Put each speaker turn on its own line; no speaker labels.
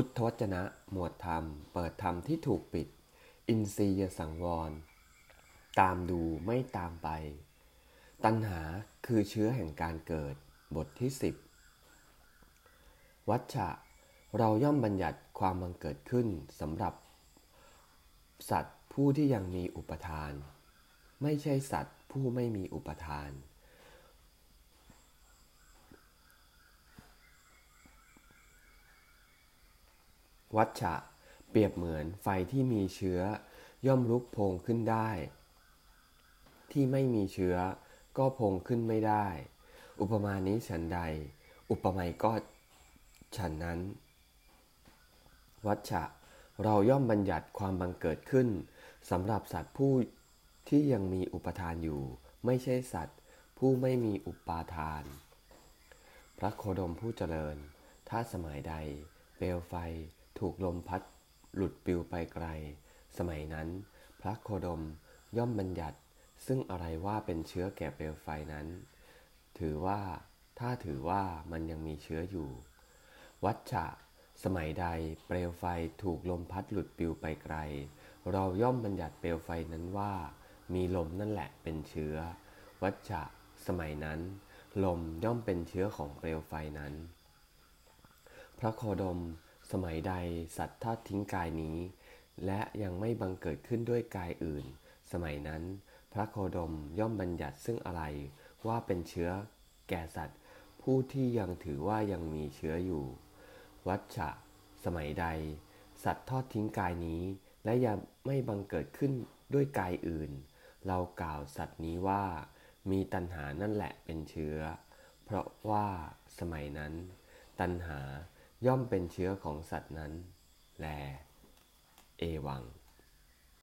พุทธวจนะ หมวดธรรม เปิดธรรมที่ถูกปิด อินทรียสังวร ตามดูไม่ตามไป ตัณหาคือเชื้อแห่งการเกิด บทที่สิบวัชชะ เราย่อมบัญญัติความบังเกิดขึ้นสำหรับ สัตว์ผู้ที่ยังมีอุปทาน ไม่ใช่สัตว์ผู้ไม่มีอุปทาน วัชชะ เปรียบเหมือนไฟที่มีเชื้อย่อมลุกพงขึ้นได้ ที่ไม่มีเชื้อก็พงขึ้นไม่ได้ อุปมานี้ฉันใด อุปไมยก็ฉันนั้น วัชชะ เราย่อมบัญญัติความบังเกิดขึ้นสำหรับสัตว์ผู้ที่ยังมีอุปทานอยู่ ไม่ใช่สัตว์ ผู้ไม่มีอุปาทาน พระโคดมผู้เจริญ ถ้าสมัยใด เปลวไฟ ถูกลมพัดหลุดปิวไปไกล สมัยนั้น พระโคดมย่อมบัญญัติ ซึ่งอะไรว่าเป็นเชื้อแก่เปลวไฟนั้น ถือว่าถ้าถือว่ามันยังมีเชื้ออยู่ วัชชะสมัยใดเปลวไฟถูกลมพัดหลุดปิวไปไกล เราย่อมบัญญัติเปลวไฟนั้นว่า มีลมนั่นแหละเป็นเชื้อ วัชชะสมัยนั้น ลมย่อมเป็นเชื้อของเปลวไฟนั้น พระโคดม สมัยใดสัตว์ทอดทิ้งกายนี้ และยังไม่บังเกิดขึ้นด้วยกายอื่น สมัยนั้น พระโคดมย่อมบัญญัติซึ่งอะไร ว่าเป็นเชื้อแก่สัตว์ ผู้ที่ยังถือว่ายังมีเชื้ออยู่ วัชชะ สมัยใด สัตว์ทอดทิ้งกายนี้ และยังไม่บังเกิดขึ้นด้วยกายอื่น เรากล่าวสัตว์นี้ว่า มีตัณหานั่นแหละเป็นเชื้อ เพราะว่าสมัยนั้น ตัณหา ย่อมเป็นเชื้อของสัตว์นั้น แล เอวัง